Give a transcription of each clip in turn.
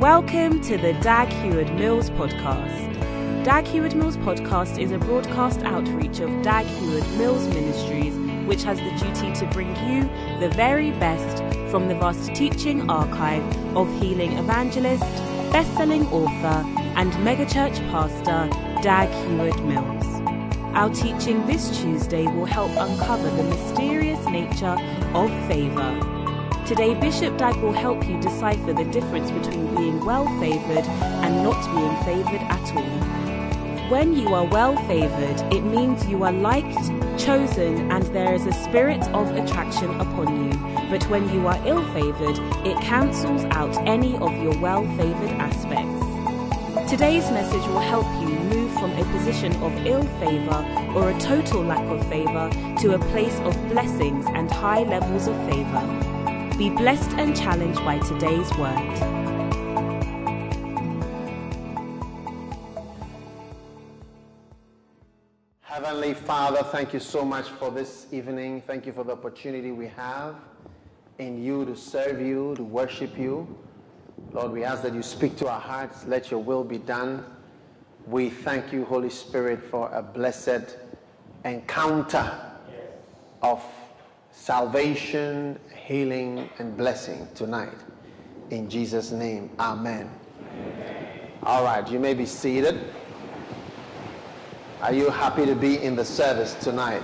Welcome to the Dag Heward Mills podcast. Dag Heward Mills podcast is a broadcast outreach of Dag Heward Mills Ministries, which has the duty to bring you the very best from the vast teaching archive of healing evangelist, best-selling author, and megachurch pastor Dag Heward Mills. Our teaching this Tuesday will help uncover the mysterious nature of favor. Today, Bishop Dag will help you decipher the difference between being well favored and not being favored at all. When you are well favored, it means you are liked, chosen, and there is a spirit of attraction upon you. But when you are ill favored, it cancels out any of your well favored aspects. Today's message will help you move from a position of ill favor or a total lack of favor to a place of blessings and high levels of favor. Be blessed and challenged by today's word. Heavenly Father, thank you so much for this evening. Thank you for the opportunity we have in you to serve you, to worship you. Lord, we ask that you speak to our hearts. Let your will be done. We thank you, Holy Spirit, for a blessed encounter of salvation, healing, and blessing tonight. In Jesus' name, amen. All right, you may be seated. Are you happy to be in the service tonight?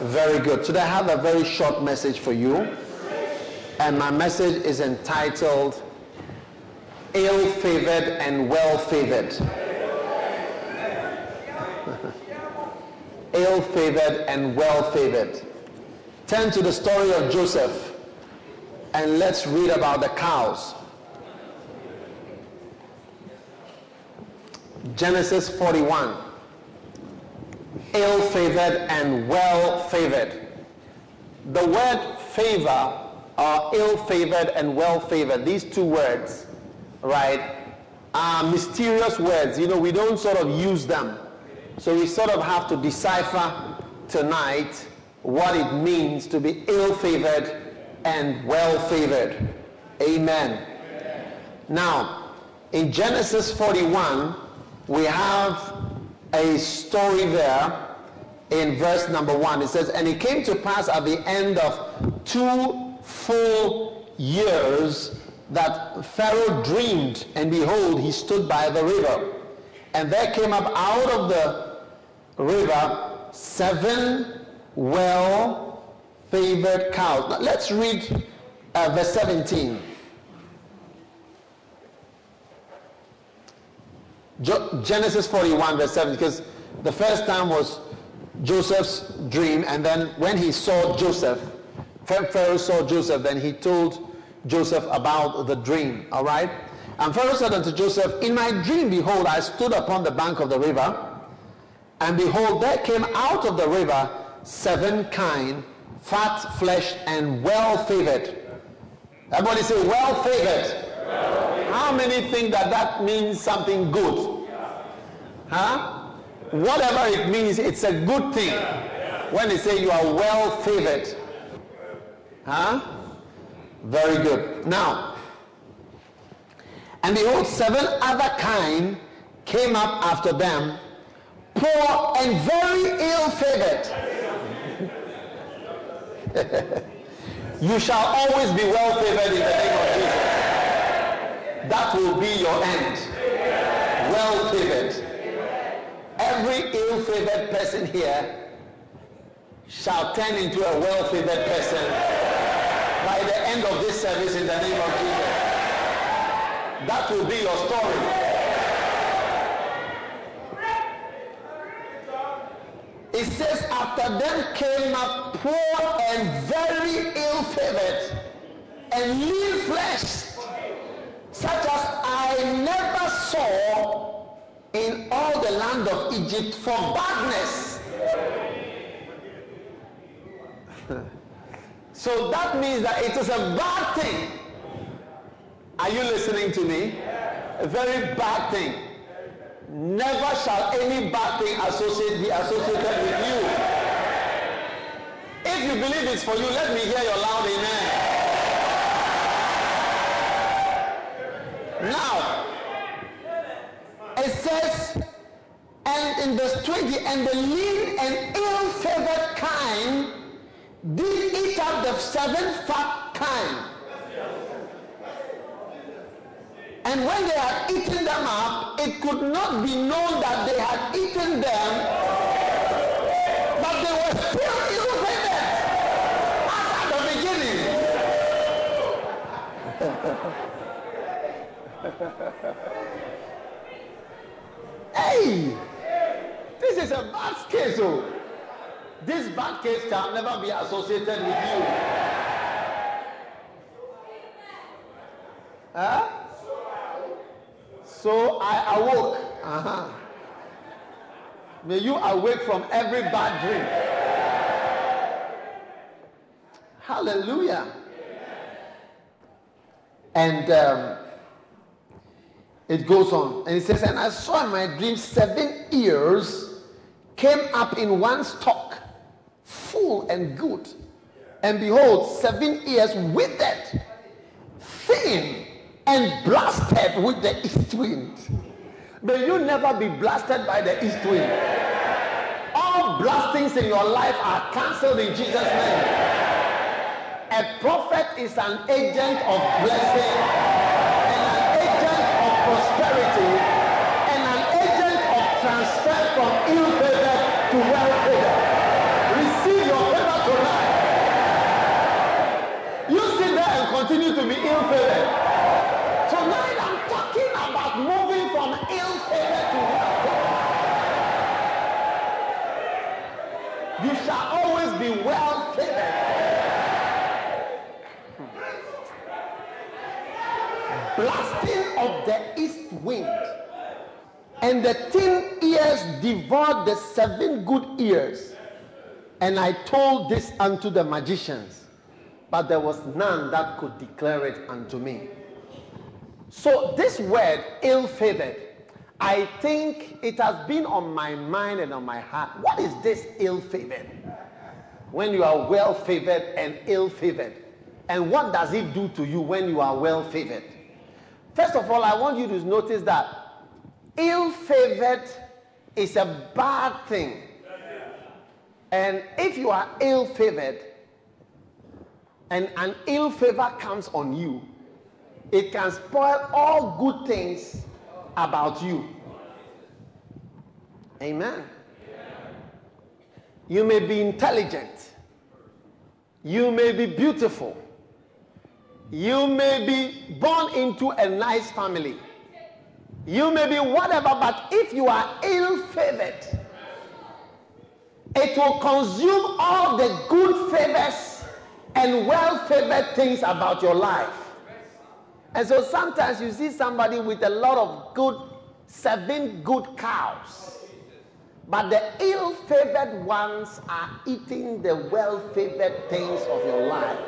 Very good. Today I have a very short message for you. And my message is entitled Ill Favored and Well Favored. Ill favored and well favored. Turn to the story of Joseph and let's read about the cows. Genesis 41 ill favored and well favored. The word favor or ill favored and well favored, these two words, right, are mysterious words. You know, we don't sort of use them. So we sort of have to decipher tonight what it means to be ill favored and well favored. Amen. Amen. Now, in Genesis 41, we have a story there in verse number one. It says, And it came to pass at the end of two full years that Pharaoh dreamed, and behold, he stood by the river. And there came up out of the river seven well favored cows. Now let's read uh, verse 17. Genesis 41, verse 7, because the first time was Joseph's dream, and then when he saw Joseph, Pharaoh saw Joseph, then he told Joseph about the dream. All right? And Pharaoh said unto Joseph, In my dream, behold, I stood upon the bank of the river, and behold, there came out of the river seven kine, fat flesh, and well favored. Everybody say, well favored. How many think that that means something good? Huh? Whatever it means, it's a good thing. When they say you are well favored. Huh? Very good. Now, and behold, seven other kind came up after them, poor and very ill favored. you shall always be well favored in the name of Jesus. That will be your end. Well favored. Every ill favored person here shall turn into a well favored person by the end of this service in the name of Jesus. That will be your story. It says, after them came up poor and very ill favored and lean flesh such as I never saw in all the land of Egypt for badness. so that means that it is a bad thing. Are you listening to me? A very bad thing. Never shall any bad thing associate, be associated with you. If you believe it's for you, let me hear your loud amen. Now, it says, and in verse 20, and the lean and ill-favored kind did eat up the seven fat kind And when they had eaten them up, it could not be known that they had eaten them, but they were still ill-favored as at the beginning. hey! This is a bad case, oh. This bad case can never be associated with you. Huh? So I awoke. Uh-huh. May you awake from every bad dream. Hallelujah. And um, it goes on. And it says, And I saw in my dream seven ears came up in one stalk, full and good. And behold, seven ears withered, thin, and blasted with the east wind. May you never be blasted by the east wind. Blastings in your life are cancelled in Jesus' name. A prophet is an agent of blessing prosperity and an agent of transfer from ill favor to well favor. Receive your favor tonight. You sit there and continue to be ill favored. Well favored. blasting of the east wind. And the ten ears devoured the seven good ears. And I told this unto the magicians, but there was none that could declare it unto me. So, this word, ill favored, I think it has been on my mind and on my heart. What is this ill favored? When you are well favored and ill favored. And what does it do to you when you are well favored? First of all, I want you to notice that ill favored is a bad thing. And if you are ill favored and an ill favor comes on you, it can spoil all good things about you. Amen. You may be intelligent, you may be beautiful, you may be born into a nice family. You may be whatever, but if you are ill favored, it will consume all the good favors and well favored things about your life. And so sometimes you see somebody with a lot of good, seven good cows, but the ill favored ones are eating the well favored things of your life.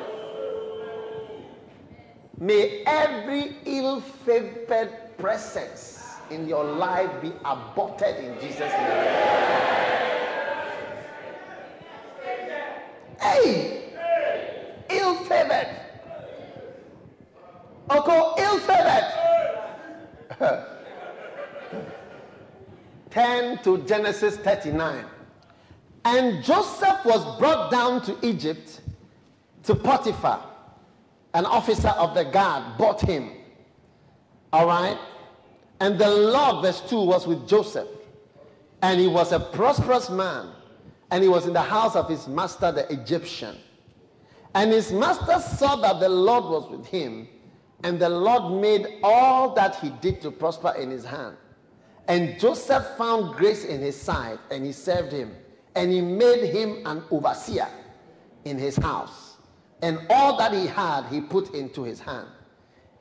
May every ill favored presence in your life be aborted in Jesus' name. Hey! Ill favored. Oko, ill favored. Turn to Genesis 39. And Joseph was brought down to Egypt to Potiphar an officer of the guard bought him. All right? And the Lord, verse 2, was with Joseph. And he was a prosperous man. And he was in the house of his master, the Egyptian. And his master saw that the Lord was with him. And the Lord made all that he did to prosper in his hand. And Joseph found grace in his sight, and he served him. And he made him an overseer in his house and all that he had he put into his hand.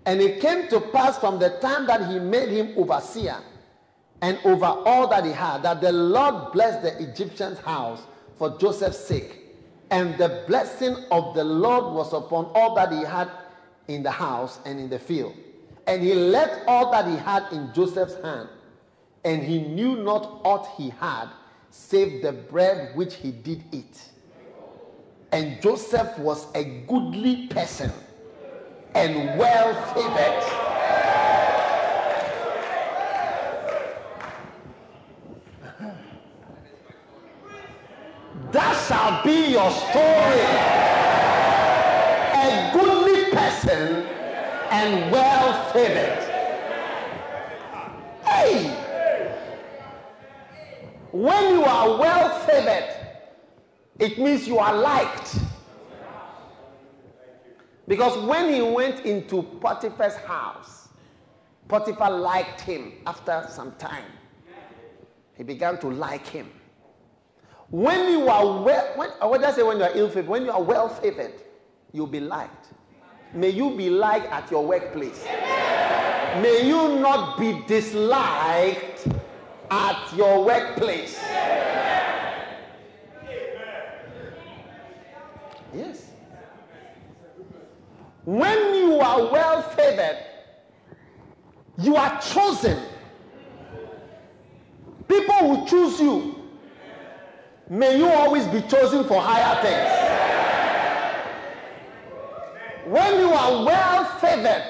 And it came to pass from the time that he made him overseer and over all that he had, that the Lord blessed the Egyptian's house for Joseph's sake. And the blessing of the Lord was upon all that he had in the house and in the field. And he left all that he had in Joseph's hand and he knew not aught he had save the bread which he did eat. And Joseph was a goodly person and well favored. That shall be your story. A goodly person and well favored. Hey! When you are well favored, it means you are liked. Because when he went into Potiphar's house, Potiphar liked him after some time. He began to like him. When you are well, when, uh, what did I say when you are ill favored? When you are well favored, you'll be liked. May you be liked at your workplace. May you not be disliked at your workplace. Yes. When you are well favored, you are chosen. People will choose you. May you always be chosen for higher things. When you are well favored,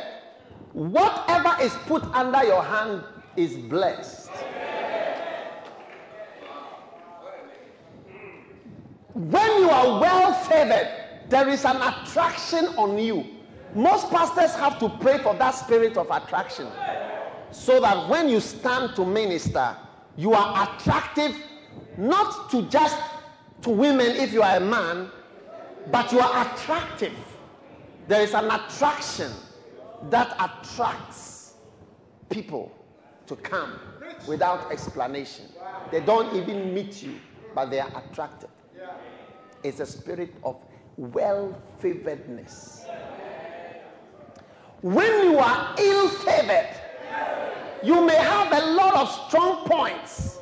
whatever is put under your hand is blessed. When you are well favored, there is an attraction on you. Most pastors have to pray for that spirit of attraction so that when you stand to minister, you are attractive not to just to women if you are a man, but you are attractive. There is an attraction that attracts people to come without explanation. They don't even meet you, but they are attracted. It's a spirit of well favoredness. When you are ill favored, you may have a lot of strong points.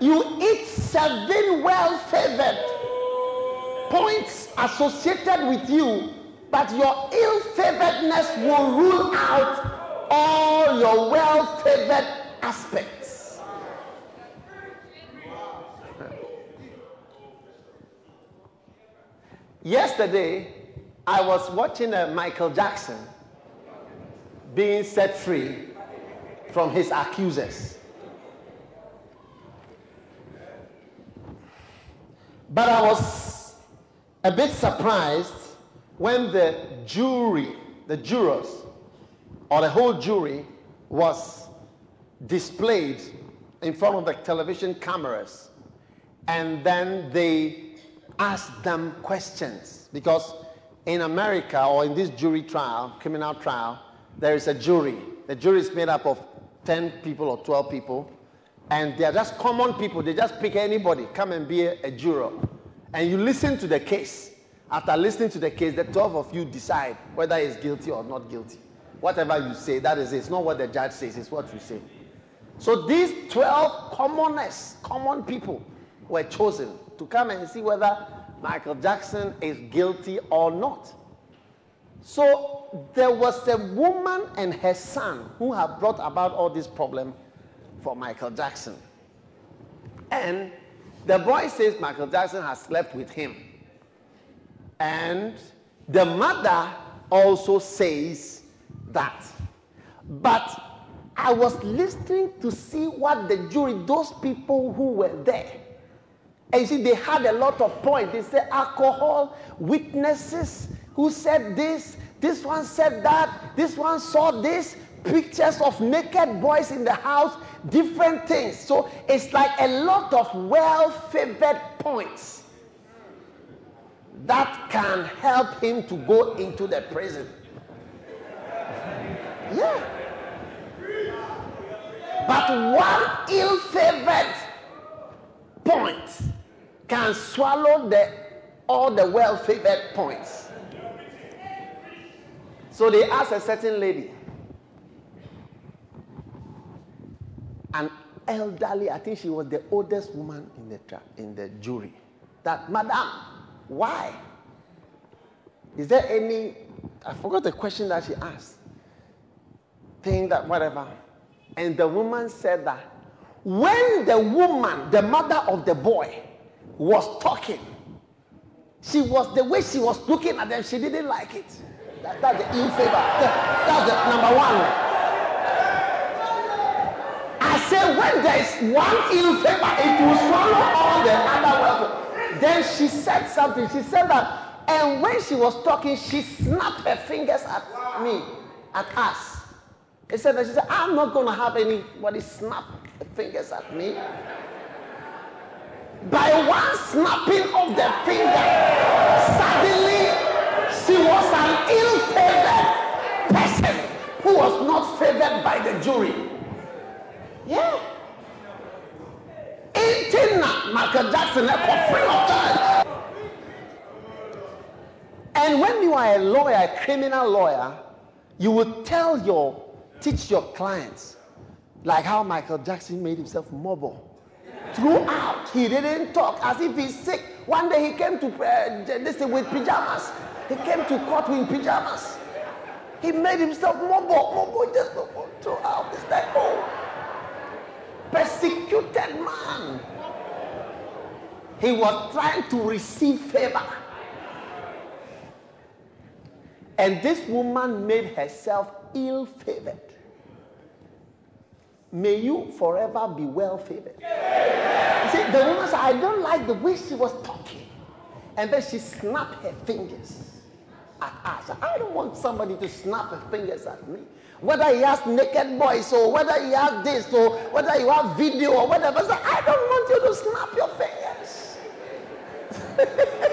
You eat seven well favored points associated with you, but your ill favoredness will rule out all your well favored aspects. Yesterday, I was watching a Michael Jackson being set free from his accusers. But I was a bit surprised when the jury, the jurors, or the whole jury was displayed in front of the television cameras. And then they asked them questions. Because in America, or in this jury trial, criminal trial, there is a jury. The jury is made up of 10 people or 12 people, and they are just common people. They just pick anybody, come and be a, a juror. And you listen to the case. After listening to the case, the 12 of you decide whether he's guilty or not guilty. Whatever you say, that is it. It's not what the judge says, it's what you say. So these 12 commoners, common people, were chosen to come and see whether Michael Jackson is guilty or not. So there was a woman and her son who have brought about all this problem for Michael Jackson. And the boy says Michael Jackson has slept with him. And the mother also says that. But I was listening to see what the jury, those people who were there, and you see, they had a lot of points. They said alcohol, witnesses who said this, this one said that, this one saw this, pictures of naked boys in the house, different things. So it's like a lot of well favored points that can help him to go into the prison. Yeah. But one ill favored point can swallow the, all the well favored points. So they asked a certain lady, an elderly, I think she was the oldest woman in the, tra- in the jury, that, Madam, why? Is there any, I forgot the question that she asked, thing that whatever. And the woman said that when the woman, the mother of the boy, was talking, she was the way she was looking at them, she didn't like it. That, that's the ill favor. That, that's the number one. I said, when there is one ill favor, it will swallow all the other well. Then she said something. She said that, and when she was talking, she snapped her fingers at me, at us. He said that she said, I'm not going to have anybody snap fingers at me. By one snapping of the finger, suddenly she was an ill-favored person who was not favored by the jury. Yeah. Michael Jackson a free of. And when you are a lawyer, a criminal lawyer, you will tell your, teach your clients, like how Michael Jackson made himself mobile. Throughout, he didn't talk as if he's sick. One day he came to uh, this with pajamas. He came to court with pajamas. He made himself mobile, mobile, just mobile throughout. It's like, oh, persecuted man. He was trying to receive favor. And this woman made herself ill favored. May you forever be well favored. You see, the woman said, I don't like the way she was talking. And then she snapped her fingers at us. I don't want somebody to snap her fingers at me. Whether he has naked boys or whether he has this or whether you have video or whatever. So I don't want you to snap your fingers.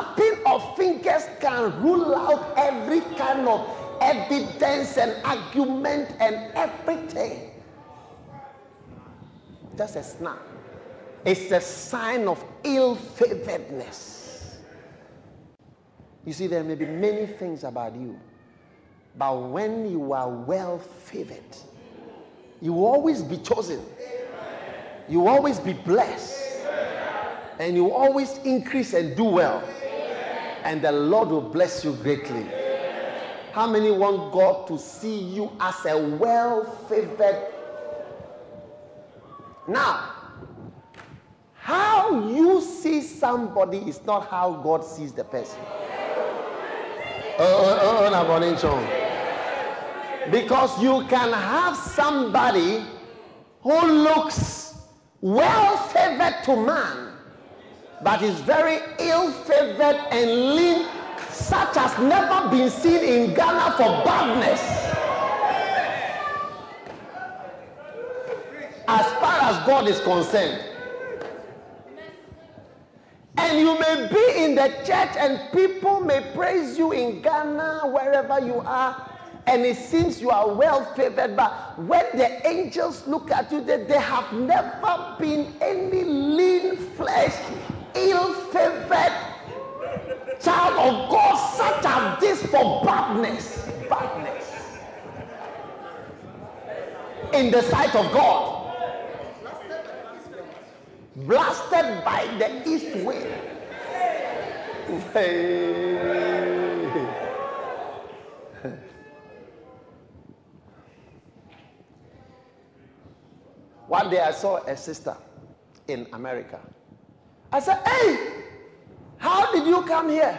Snapping of fingers can rule out every kind of evidence and argument and everything. Just a snap. It's a sign of ill favoredness. You see, there may be many things about you, but when you are well favored, you will always be chosen, you will always be blessed, and you will always increase and do well, and the Lord will bless you greatly. How many want God to see you as a well favored? Now, how you see somebody is not how God sees the person. Oh, oh, oh, because you can have somebody who looks well favored to man, but is very ill favored and lean, such as never been seen in Ghana for badness. As far as God is concerned, and you may be in the church and people may praise you in Ghana, wherever you are, and it seems you are well favored. But when the angels look at you, they, they have never been any lean flesh, ill favored child of God, such as this for badness. Badness. In the sight of God blasted by the east wind. One day I saw a sister in America. I said, Hey, how did you come here?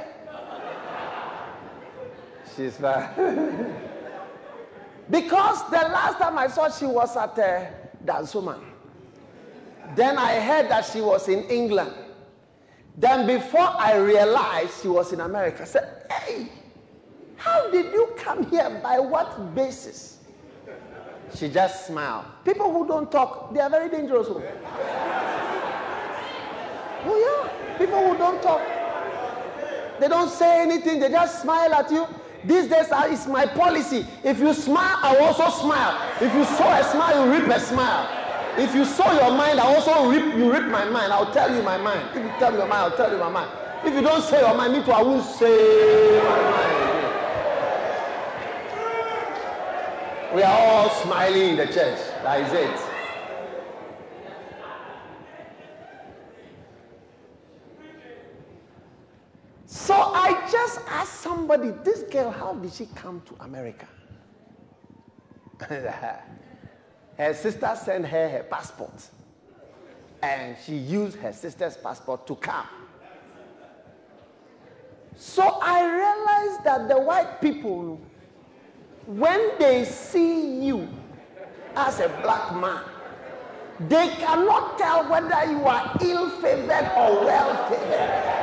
She's fine. because the last time I saw she was at uh, Dansoman. Then I heard that she was in England. Then before I realized she was in America, I said, Hey, how did you come here? By what basis? She just smiled. People who don't talk, they are very dangerous. Oh, yeah. People who don't talk, they don't say anything, they just smile at you. These days, it's my policy. If you smile, I also smile. If you saw a smile, you rip a smile. If you saw your mind, I also rip you rip my mind. I'll tell you my mind. If you tell me your mind, I'll tell you my mind. If you don't say your mind, me too, I won't say my mind. We are all smiling in the church. That is it. Somebody, this girl, how did she come to America? her sister sent her her passport. And she used her sister's passport to come. So I realized that the white people, when they see you, as a black man, they cannot tell whether you are ill favored or well favored.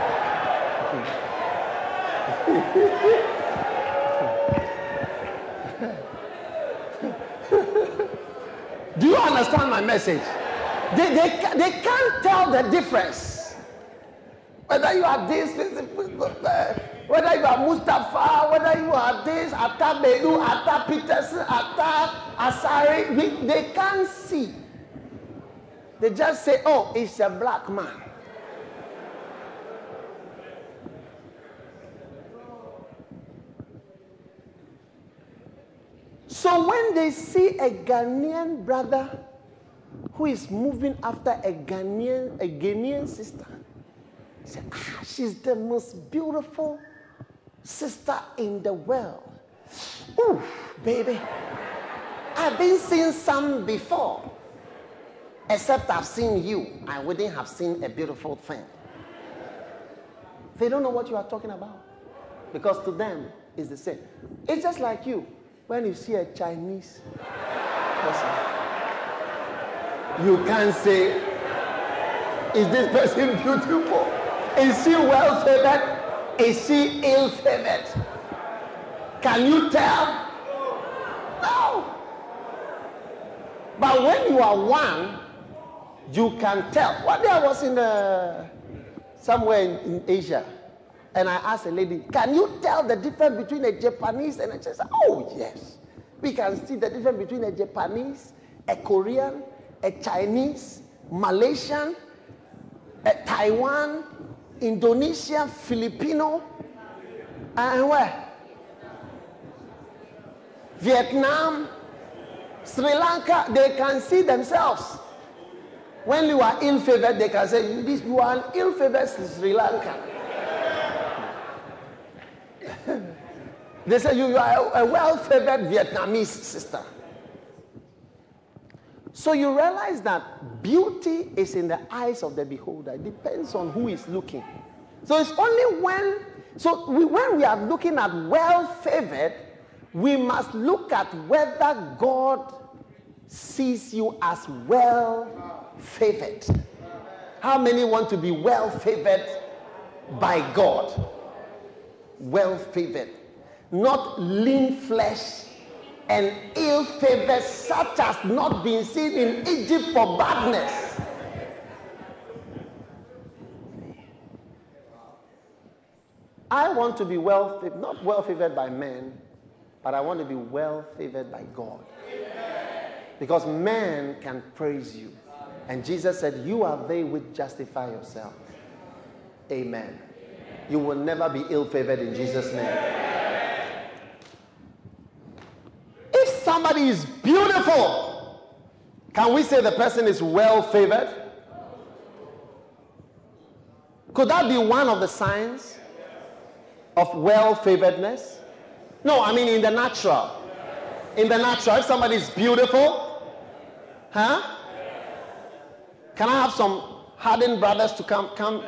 Do you understand my message? They, they, they can't tell the difference. Whether you are this, whether you are Mustafa, whether you are this, Atta Bedu, Atta Peterson, Atta Asari, they can't see. They just say, oh, it's a black man. So when they see a Ghanaian brother who is moving after a Ghanaian, a Ghanaian sister, say, ah, she's the most beautiful sister in the world. Ooh, baby. I've been seeing some before. Except I've seen you. I wouldn't have seen a beautiful thing. They don't know what you are talking about. Because to them, it's the same. It's just like you when you see a Chinese person, you can't say, Is this person beautiful? Is she well favored? Is she ill favored? Can you tell? No. But when you are one, you can tell. One day I was in the, somewhere in, in Asia and I asked a lady, Can you tell the difference between a Japanese and a Chinese? Oh, yes. We can see the difference between a Japanese, a Korean, a Chinese, Malaysian, a Taiwan, Indonesia, Filipino, and where? Vietnam, Sri Lanka, they can see themselves. When you are ill favored, they can say, you are an ill favored Sri Lanka. They say you, you are a, well favored Vietnamese sister. So you realize that beauty is in the eyes of the beholder. It depends on who is looking. So it's only when, so we, when we are looking at well favored, we must look at whether God sees you as well favored. How many want to be well favored by God? well favored, not lean flesh and ill favored, such as not been seen in Egypt for badness. I want to be well, not well favored by men, but I want to be well favored by God. Because men can praise you. And Jesus said, You are they which justify yourself. Amen you will never be ill favored in Jesus' name. If somebody is beautiful, can we say the person is well favored? Could that be one of the signs of well favoredness? No, I mean in the natural. In the natural, if somebody is beautiful, huh? Can I have some hardened brothers to come? Come,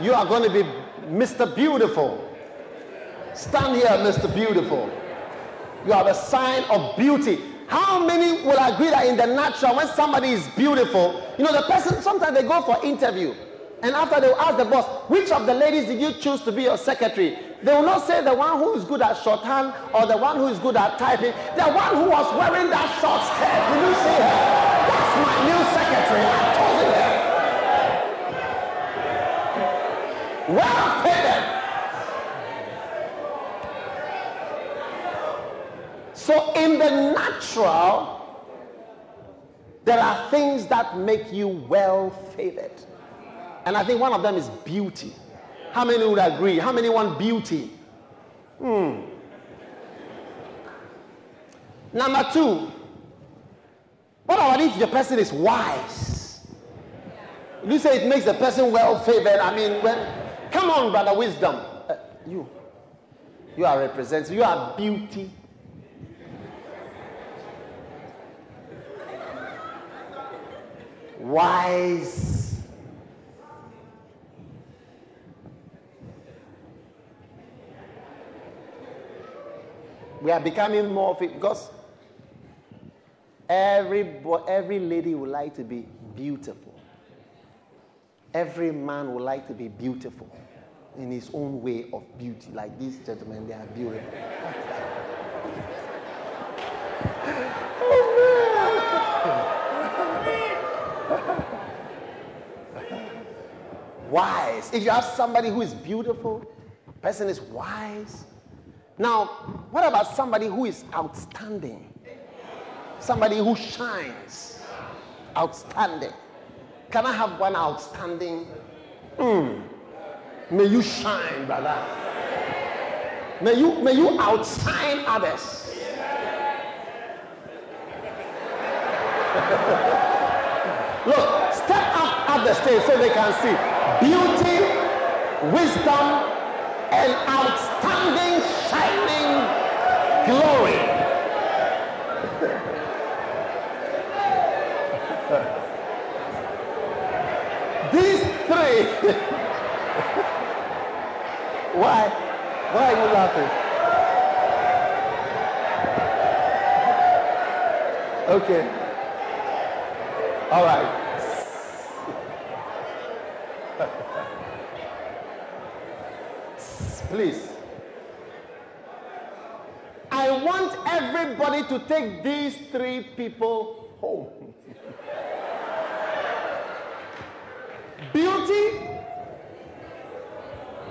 you are going to be Mr. Beautiful. Stand here, Mr. Beautiful. You are the sign of beauty. How many will agree that in the natural, when somebody is beautiful, you know, the person, sometimes they go for interview. And after they will ask the boss, which of the ladies did you choose to be your secretary? They will not say the one who is good at shorthand or the one who is good at typing. The one who was wearing that short skirt. Did you see her? That's my new secretary. I told you well favored. So, in the natural, there are things that make you well favored. And I think one of them is beauty. How many would agree? How many want beauty? Hmm. Number two, what about if the person is wise? You say it makes the person well favored. I mean, when Come on, brother wisdom. Uh, you. You are representing, you are beauty. Wise. We are becoming more fit because Every, every lady would like to be beautiful. Every man would like to be beautiful in his own way of beauty. Like these gentlemen, they are beautiful. Oh, wise. If you have somebody who is beautiful, person is wise. Now, what about somebody who is outstanding? Somebody who shines. Outstanding. Can I have one outstanding? Mm. May you shine, brother. May you, may you outshine others. Look, the stage so they can see beauty, wisdom, and outstanding, shining glory. These three. Why? Why are you laughing? Okay. All right. Please. I want everybody to take these three people home. Beauty,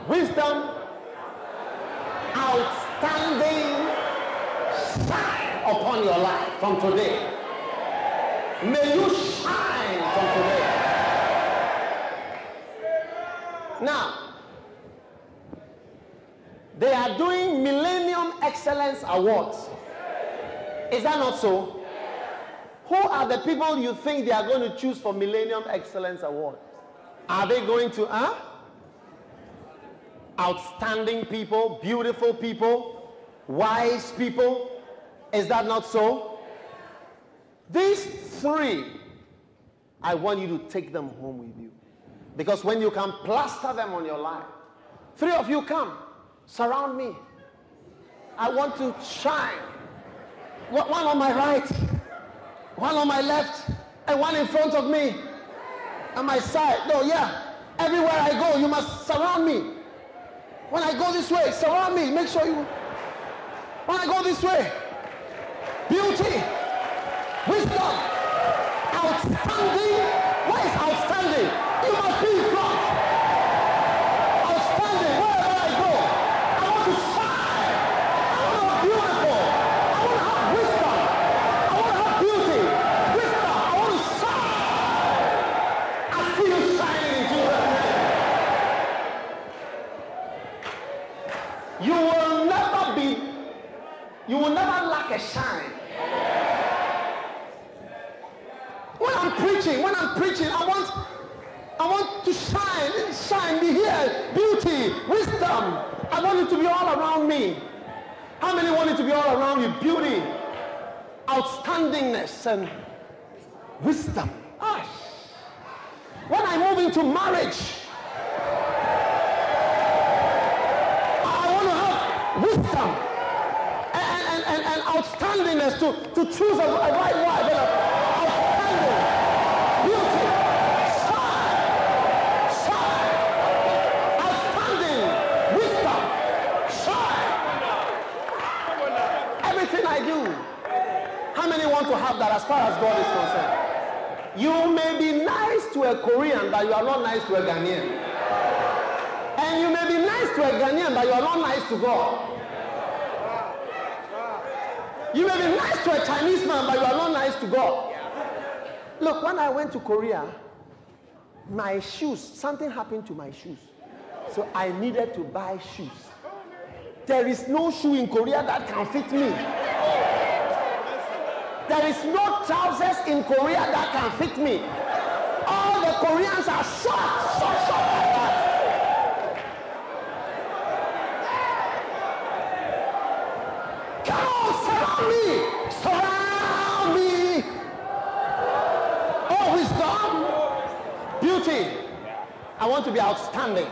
wisdom, outstanding shine upon your life from today. May you shine from today. Now, they are doing Millennium Excellence Awards. Is that not so? Who are the people you think they are going to choose for Millennium Excellence Award? Are they going to, huh? Outstanding people, beautiful people, wise people. Is that not so? These three, I want you to take them home with you. Because when you can plaster them on your life, three of you come, surround me. I want to shine. One on my right, one on my left, and one in front of me. On my side. No, yeah. Everywhere I go, you must surround me. When I go this way, surround me. Make sure you. When I go this way, beauty, wisdom, outstanding. What is outstanding? You must be in front. Outstanding. Wherever I go, I want to shine. I want to be beautiful. I want to have wisdom. I want to have beauty, wisdom. I want to shine. I see you shining in Jesus' name. You will never be, you will never lack a shine. When I'm preaching, when I'm preaching, I want, I want to shine, shine, be here, beauty, wisdom. I want it to be all around me. How many want it to be all around you? Beauty, outstandingness, and wisdom. When I move into marriage, I want to have wisdom and, and, and, and outstandingness to, to choose a, a right wife and a outstanding beauty, shine, shine, outstanding wisdom, shine. Everything I do. How many want to have that as far as God is concerned? You may be nice to a Korean, but you are not nice to a Ghanaian. And you may be nice to a Ghanaian, but you are not nice to God. You may be nice to a Chinese man, but you are not nice to God. Look, when I went to Korea, my shoes, something happened to my shoes. So I needed to buy shoes. There is no shoe in Korea that can fit me. There is no trousers in Korea that can fit me. All the Koreans are short, short, short like that. Come on, surround me. Surround me. Oh, wisdom, beauty. I want to be outstanding.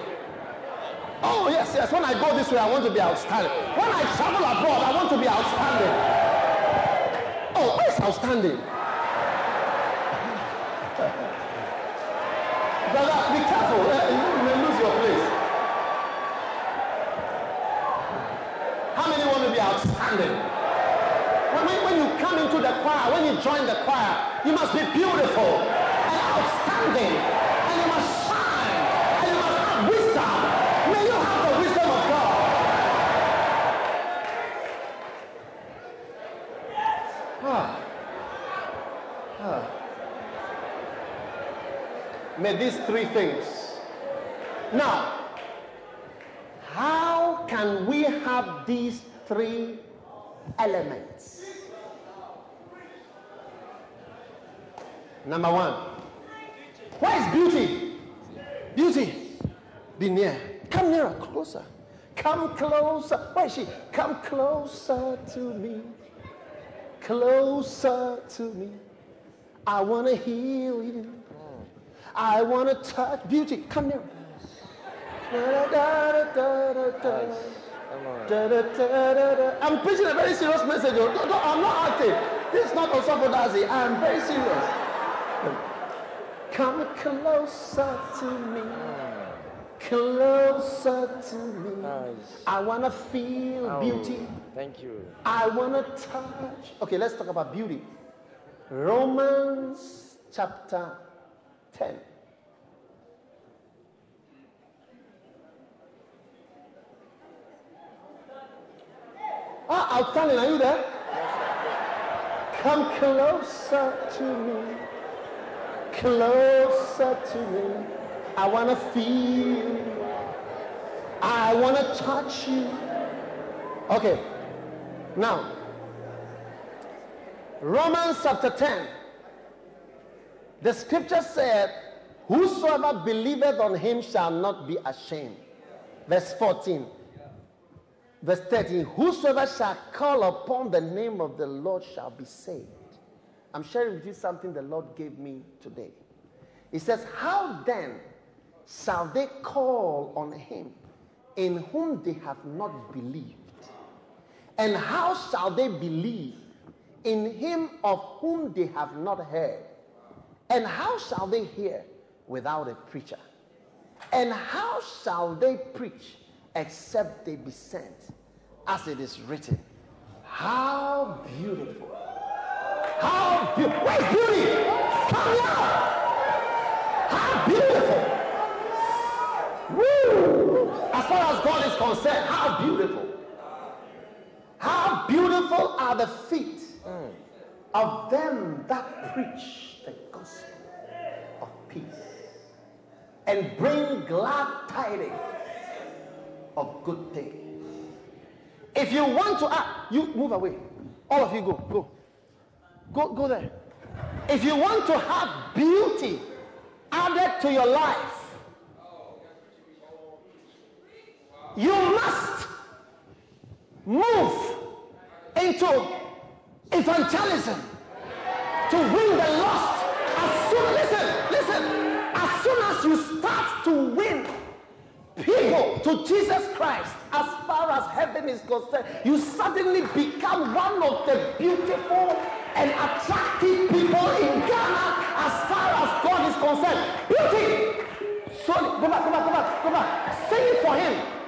Oh, yes, yes. When I go this way, I want to be outstanding. When I travel abroad, I want to be outstanding. Oh, that's outstanding. Brother, be careful. Eh? You may lose your place. How many want to be outstanding? When, when you come into the choir, when you join the choir, you must be beautiful and outstanding. And you must May these three things. Now, how can we have these three elements? Number one, what is beauty? Beauty. Be near. Come nearer, closer. Come closer. Where is she? Come closer to me. Closer to me. I want to heal you. I want to touch beauty. Come. Da-da-da-da-da-da. I'm preaching a very serious message. No, no, I'm not acting. This is not Osofo Dadzie. I'm very serious. Come closer to me. Ah. Closer to me. Nice. I want to feel Oh, beauty. Thank you. I want to touch. Okay, let's talk about beauty. Romans chapter 10. Ah, outstanding. Are you there? Come closer to me. Closer to me. I want to feel. you. I want to touch you. Okay. Now, Romans chapter 10. The scripture said, Whosoever believeth on him shall not be ashamed. Verse 14. Verse 13. Whosoever shall call upon the name of the Lord shall be saved. I'm sharing with you something the Lord gave me today. He says, How then shall they call on him in whom they have not believed? And how shall they believe in him of whom they have not heard? And how shall they hear without a preacher? And how shall they preach except they be sent? As it is written, how beautiful. How beautiful. Where's beauty? Come here. How beautiful. Woo! As far as God is concerned, how beautiful. How beautiful are the feet of them that preach the gospel of peace and bring glad tidings of good things. If you want to, act, you move away. All of you go, go, go, go there. If you want to have beauty added to your life, you must move into evangelism to win the lost. As soon, listen, listen, as soon as you start to win people to Jesus Christ, as far as heaven is concerned, you suddenly become one of the beautiful and attractive people in Ghana as far as God is concerned. Beauty! Slowly, go back, go back, go back, go back. Sing it for him.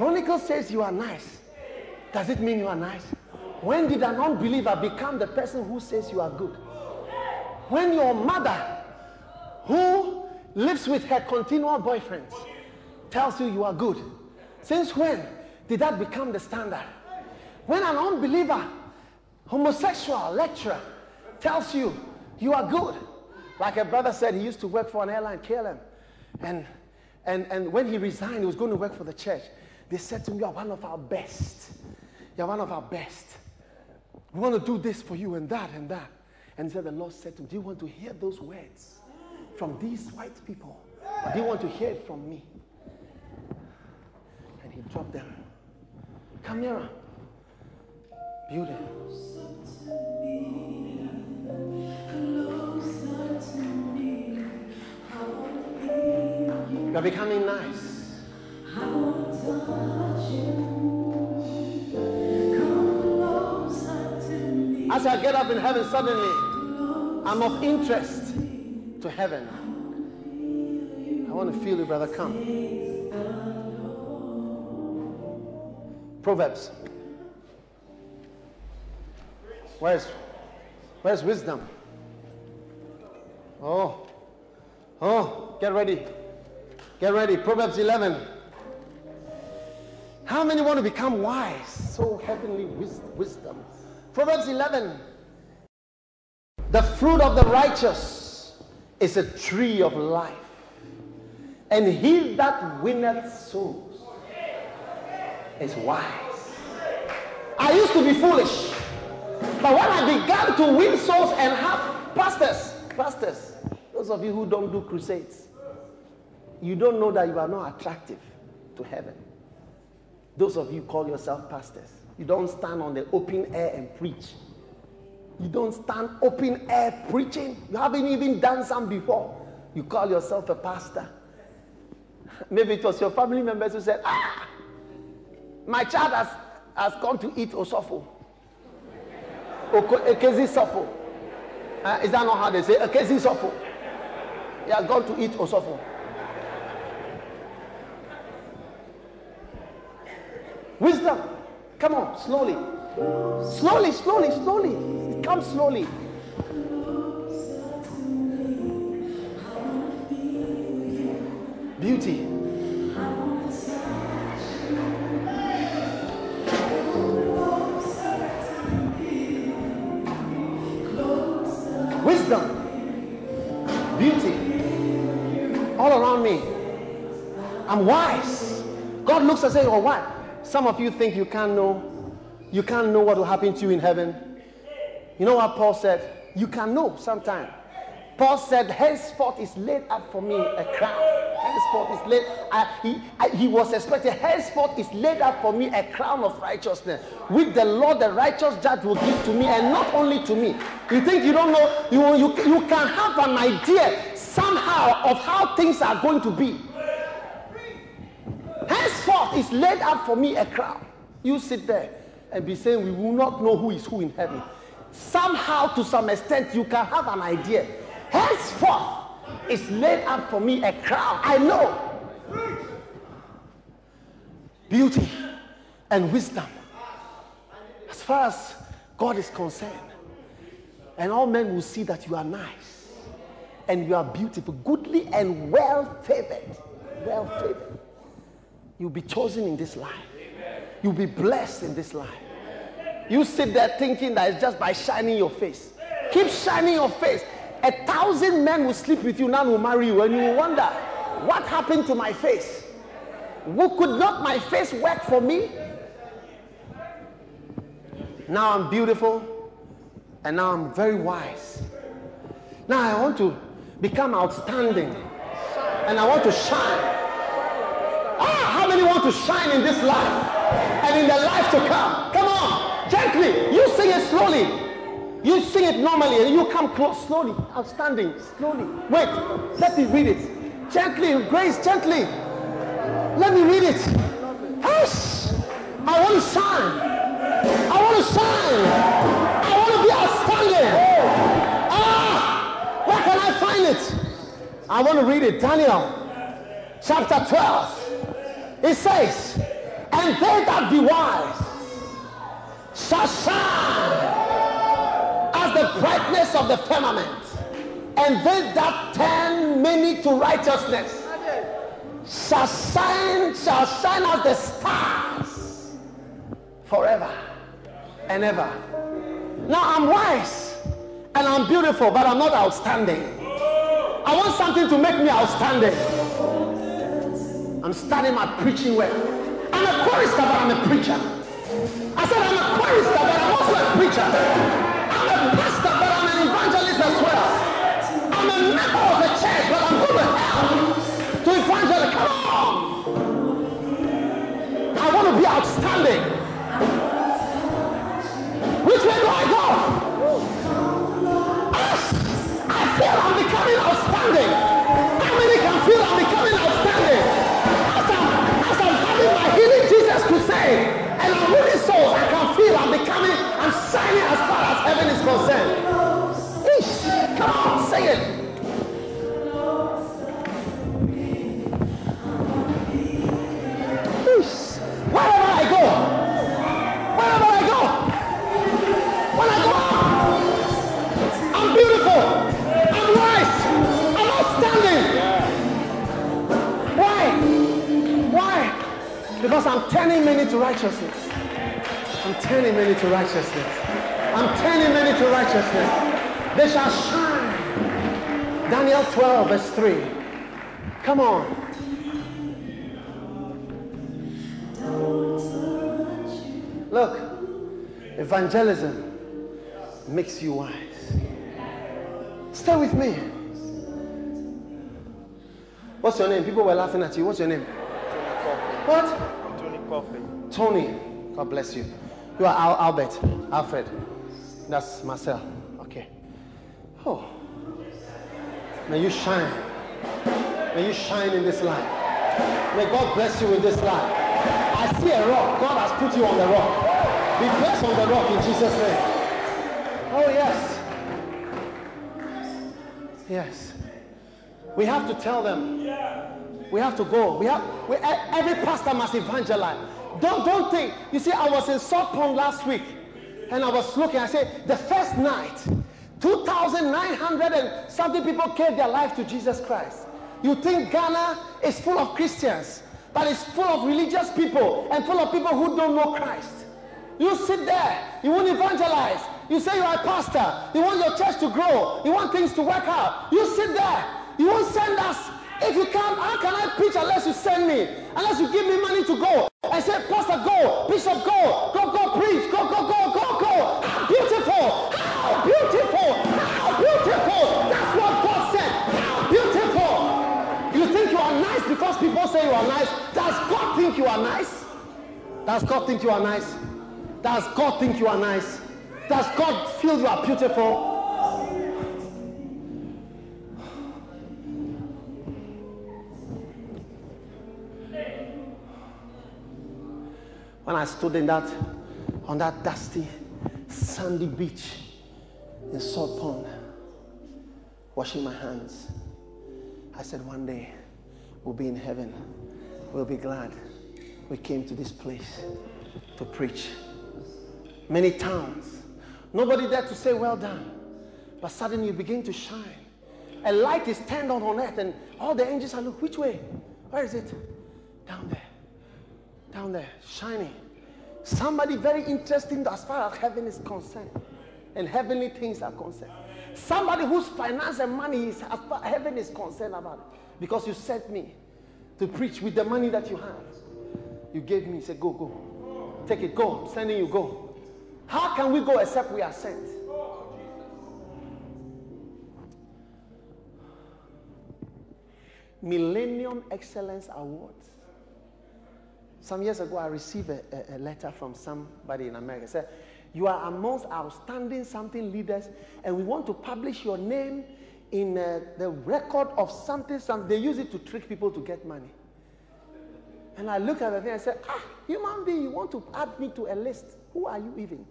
Chronicles says you are nice, does it mean you are nice? When did an unbeliever become the person who says you are good? When your mother, who lives with her continual boyfriends, tells you you are good. Since when did that become the standard? When an unbeliever, homosexual lecturer tells you you are good. Like a brother said, he used to work for an airline, KLM. And, and, and when he resigned, he was going to work for the church. They said to me, You are one of our best. You're one of our best. We want to do this for you and that and that. And said, The Lord said to him, Do you want to hear those words from these white people? Or do you want to hear it from me? And he dropped them. Come here. Beauty. You're becoming nice. As I get up in heaven, suddenly I'm of interest to heaven. I want to feel you, brother. Come. Proverbs. Where's where's wisdom? Oh. Oh, get ready. Get ready. Proverbs 11. How many want to become wise? So heavenly wisdom. Proverbs 11. The fruit of the righteous is a tree of life, and he that winneth souls is wise. I used to be foolish, but when I began to win souls and have pastors, pastors, those of you who don't do crusades, you don't know that you are not attractive to heaven. Those of you call yourself pastors, you don't stand on the open air and preach. You don't stand open air preaching. You haven't even done some before. You call yourself a pastor. Maybe it was your family members who said, Ah, my child has, has gone to eat osofo. Ekezi sofo. Uh, is that not how they say? Ekezi sofo. He has gone to eat osofo. Wisdom. Come on, slowly. Slowly, slowly, slowly. It comes slowly. Beauty. Wisdom. Beauty. All around me. I'm wise. God looks and says, Oh, what? Some of you think you can't know. You can't know what will happen to you in heaven. You know what Paul said? You can know sometime. Paul said, Henceforth is laid up for me a crown. Henceforth is laid. He, he was expecting, henceforth is laid up for me a crown of righteousness, which the Lord, the righteous judge, will give to me, and not only to me. You think you don't know? You, you, you can have an idea somehow of how things are going to be. Is laid out for me a crown. You sit there and be saying, We will not know who is who in heaven. Somehow, to some extent, you can have an idea. Henceforth it's laid out for me a crown. I know. Beauty and wisdom. As far as God is concerned. And all men will see that you are nice and you are beautiful, goodly, and well favored. Well favored. You'll be chosen in this life. You'll be blessed in this life. You sit there thinking that it's just by shining your face. Keep shining your face. A thousand men will sleep with you, none will marry you, and you will wonder, what happened to my face? Who could not my face work for me? Now I'm beautiful, and now I'm very wise. Now I want to become outstanding, and I want to shine. Ah, how many want to shine in this life and in the life to come? Come on, gently. You sing it slowly. You sing it normally and you come close slowly, outstanding, slowly. Wait, let me read it. Gently, grace, gently. Let me read it. Hush! I want to shine. I want to shine. I want to be outstanding. Ah! Where can I find it? I want to read it. Daniel chapter 12. It says, And they that be wise shall shine as the brightness of the firmament. And they that turn many to righteousness shall shine, shall shine as the stars forever and ever. Now I'm wise and I'm beautiful, but I'm not outstanding. I want something to make me outstanding. I'm studying my preaching well. I'm a chorister, but I'm a preacher. I said I'm a chorister, but I'm also a preacher. I'm a pastor, but I'm an evangelist as well. I'm a member of a church, but I'm going to hell to evangelize. Come on. I want to be outstanding. Which way do I go? I feel I'm becoming outstanding. Crusade and I'm winning souls, I can feel I'm becoming, I'm shining as far as heaven is concerned. Because I'm turning many to righteousness. I'm turning many to righteousness. I'm turning many to righteousness. They shall shine. Daniel 12, verse 3. Come on. Look, evangelism makes you wise. Stay with me. What's your name? People were laughing at you. What's your name? What? Tony Kofi. Tony. God bless you. You are Al- Albert. Alfred. That's Marcel. Okay. Oh. May you shine. May you shine in this life. May God bless you with this life. I see a rock. God has put you on the rock. Be blessed on the rock in Jesus' name. Oh, yes. Yes. We have to tell them. We have to go. We have we, every pastor must evangelize. Don't don't think. You see, I was in Salt Pond last week, and I was looking. I said the first night, 2,900 and something people gave their life to Jesus Christ. You think Ghana is full of Christians, but it's full of religious people and full of people who don't know Christ. You sit there, you won't evangelize. You say you are a pastor, you want your church to grow, you want things to work out. You sit there, you won't send us. If you come, how can I preach unless you send me? Unless you give me money to go. I say, Pastor, go, Bishop, go, go, go, preach, go, go, go, go, go. How beautiful, how beautiful, how beautiful. That's what God said. How beautiful. You think you are nice because people say you are nice. Does God think you are nice? Does God think you are nice? Does God think you are nice? Does God feel you are beautiful? When I stood in that, on that dusty, sandy beach in Salt Pond, washing my hands, I said, one day we'll be in heaven. We'll be glad we came to this place to preach. Many towns, nobody there to say, well done. But suddenly you begin to shine. A light is turned on on earth, and all the angels are look, which way? Where is it? Down there. Down there, shining. Somebody very interesting as far as heaven is concerned and heavenly things are concerned. Somebody whose finance and money is heaven is concerned about. Because you sent me to preach with the money that you have. You gave me, said, Go, go. Take it, go. I'm sending you, go. How can we go except we are sent? Millennium Excellence Awards. Some years ago, I received a, a, a letter from somebody in America. Said, "You are amongst outstanding something leaders, and we want to publish your name in uh, the record of something. Some they use it to trick people to get money." And I looked at the thing and said, "Ah, human being, you want to add me to a list? Who are you even?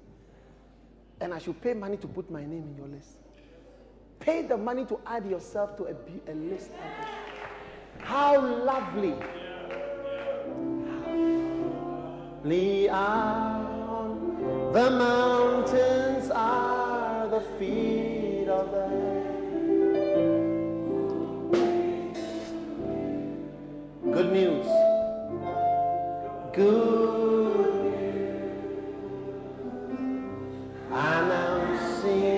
And I should pay money to put my name in your list. Pay the money to add yourself to a, a list." How lovely. Lovely on the mountains are the feet of the Good news. Good news. Announcing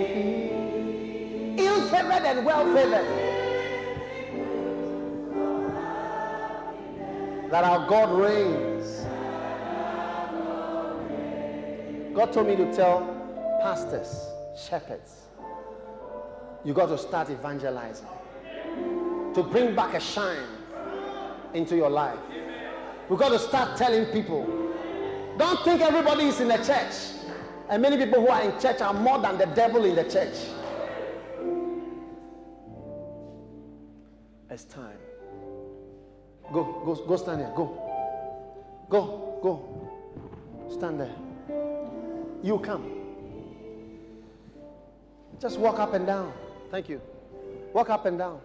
ill-favored and well-favored. that our God reigns. God told me to tell pastors, shepherds, you got to start evangelizing to bring back a shine into your life. We got to start telling people. Don't think everybody is in the church. And many people who are in church are more than the devil in the church. It's time. Go, go, go stand there. Go. Go, go. Stand there. You come. Just walk up and down. Thank you. Walk up and down.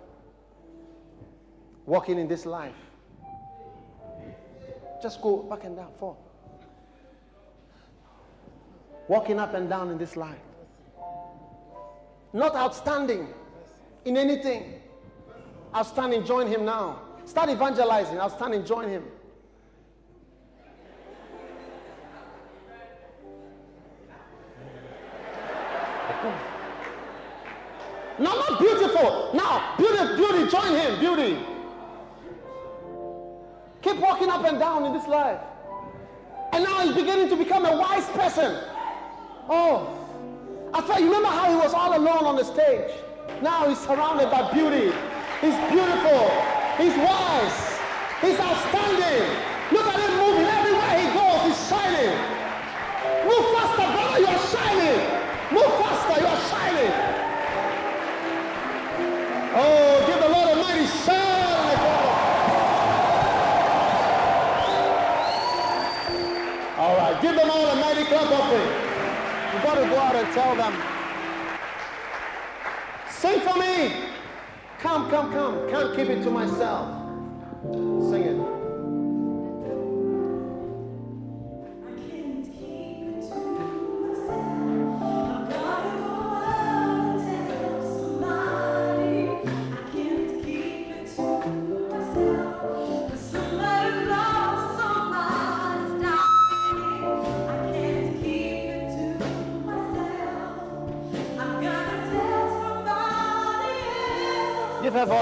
Walking in this life. Just go back and down. Fall. Walking up and down in this life. Not outstanding in anything. Outstanding. Join him now. Start evangelizing. I'll stand and join him. No, not beautiful. Now, beauty, beauty, join him, beauty. Keep walking up and down in this life. And now he's beginning to become a wise person. Oh, I thought you remember how he was all alone on the stage. Now he's surrounded by beauty. He's beautiful. He's wise. He's outstanding. To tell them. Sing for me. Come, come, come. Can't keep it to myself. Sing it.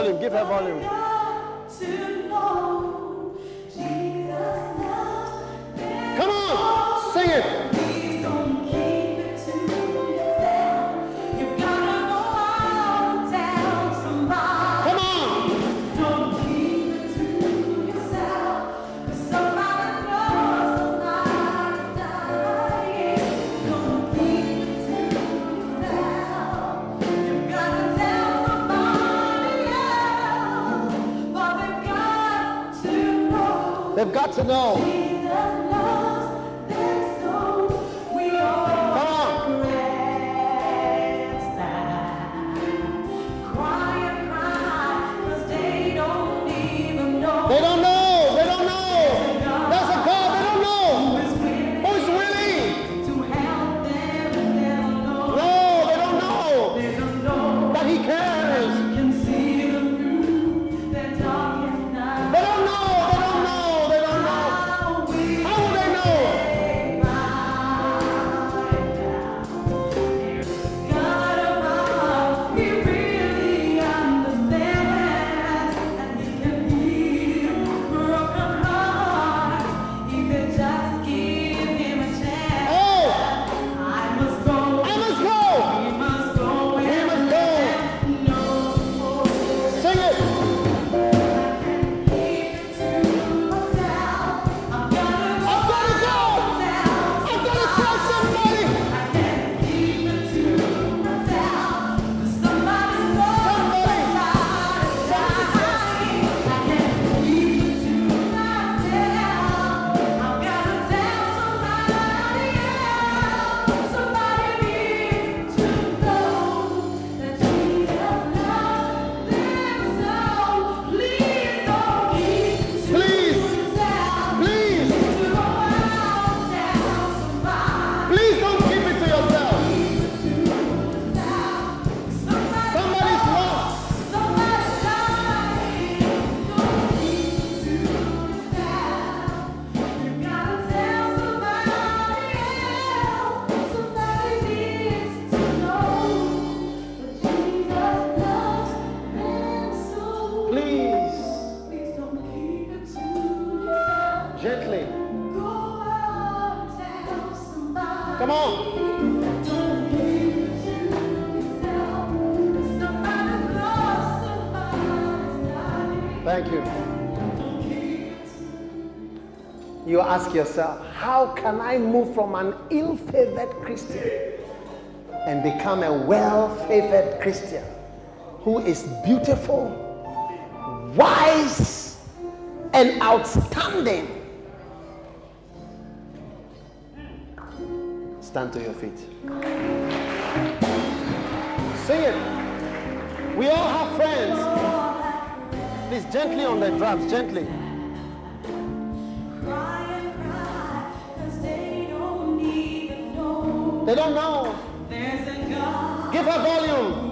Volume. Give her volume. Thank you. You ask yourself, how can I move from an ill favored Christian and become a well favored Christian who is beautiful, wise, and outstanding? Stand to your feet. Sing it. We all have friends. Please, gently on the drums, gently. They don't know. Give her volume.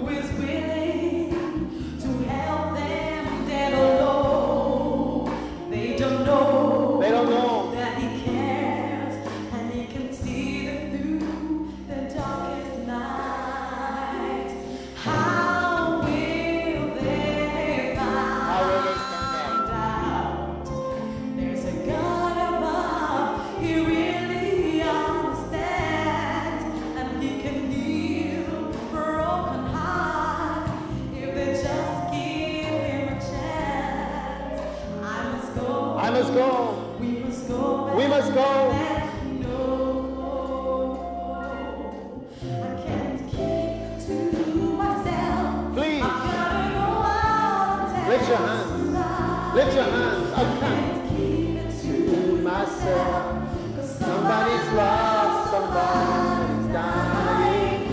Lift your hands. Lift your hands. I can't Keep to myself. Somebody's lost, somebody's dying.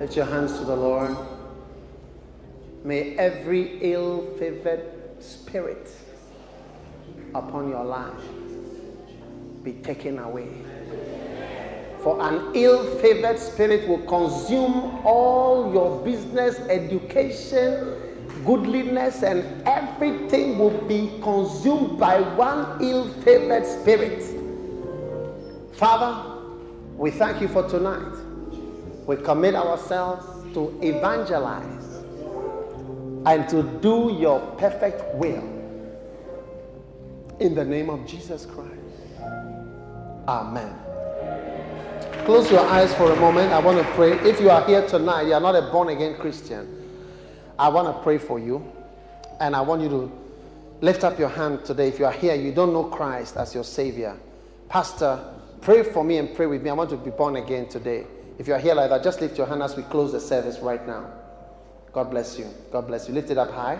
Lift your hands to the Lord. May every ill favored spirit upon your life be taken away. For an ill favored spirit will consume all your business, education, goodliness, and everything will be consumed by one ill favored spirit. Father, we thank you for tonight. We commit ourselves to evangelize and to do your perfect will. In the name of Jesus Christ. Amen. Close your eyes for a moment. I want to pray. If you are here tonight, you are not a born again Christian. I want to pray for you. And I want you to lift up your hand today. If you are here, you don't know Christ as your Savior. Pastor, pray for me and pray with me. I want to be born again today. If you are here like that, just lift your hand as we close the service right now. God bless you. God bless you. Lift it up high.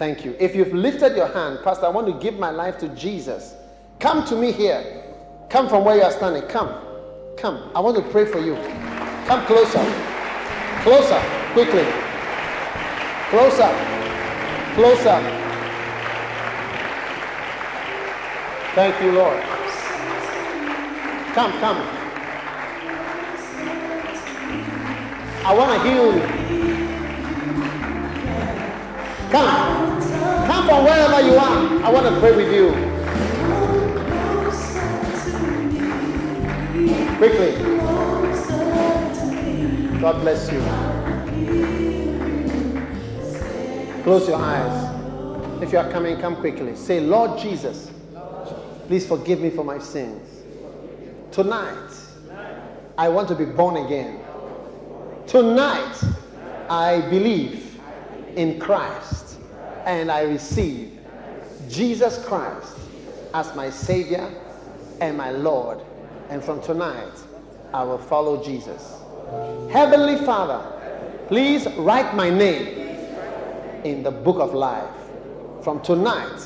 Thank you. If you've lifted your hand, Pastor, I want to give my life to Jesus. Come to me here. Come from where you are standing. Come. Come. I want to pray for you. Come closer. Closer. Quickly. Closer. Closer. Thank you, Lord. Come, come. I want to heal you. Come. Wherever you are. I want to pray with you. Quickly. God bless you. Close your eyes. If you are coming, come quickly. Say, Lord Jesus, please forgive me for my sins. Tonight, I want to be born again. Tonight, I believe in Christ and I receive Jesus Christ as my Savior and my Lord. And from tonight, I will follow Jesus. Heavenly Father, please write my name in the book of life. From tonight,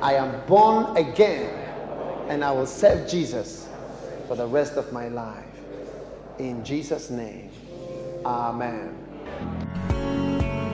I am born again and I will serve Jesus for the rest of my life. In Jesus' name, Amen.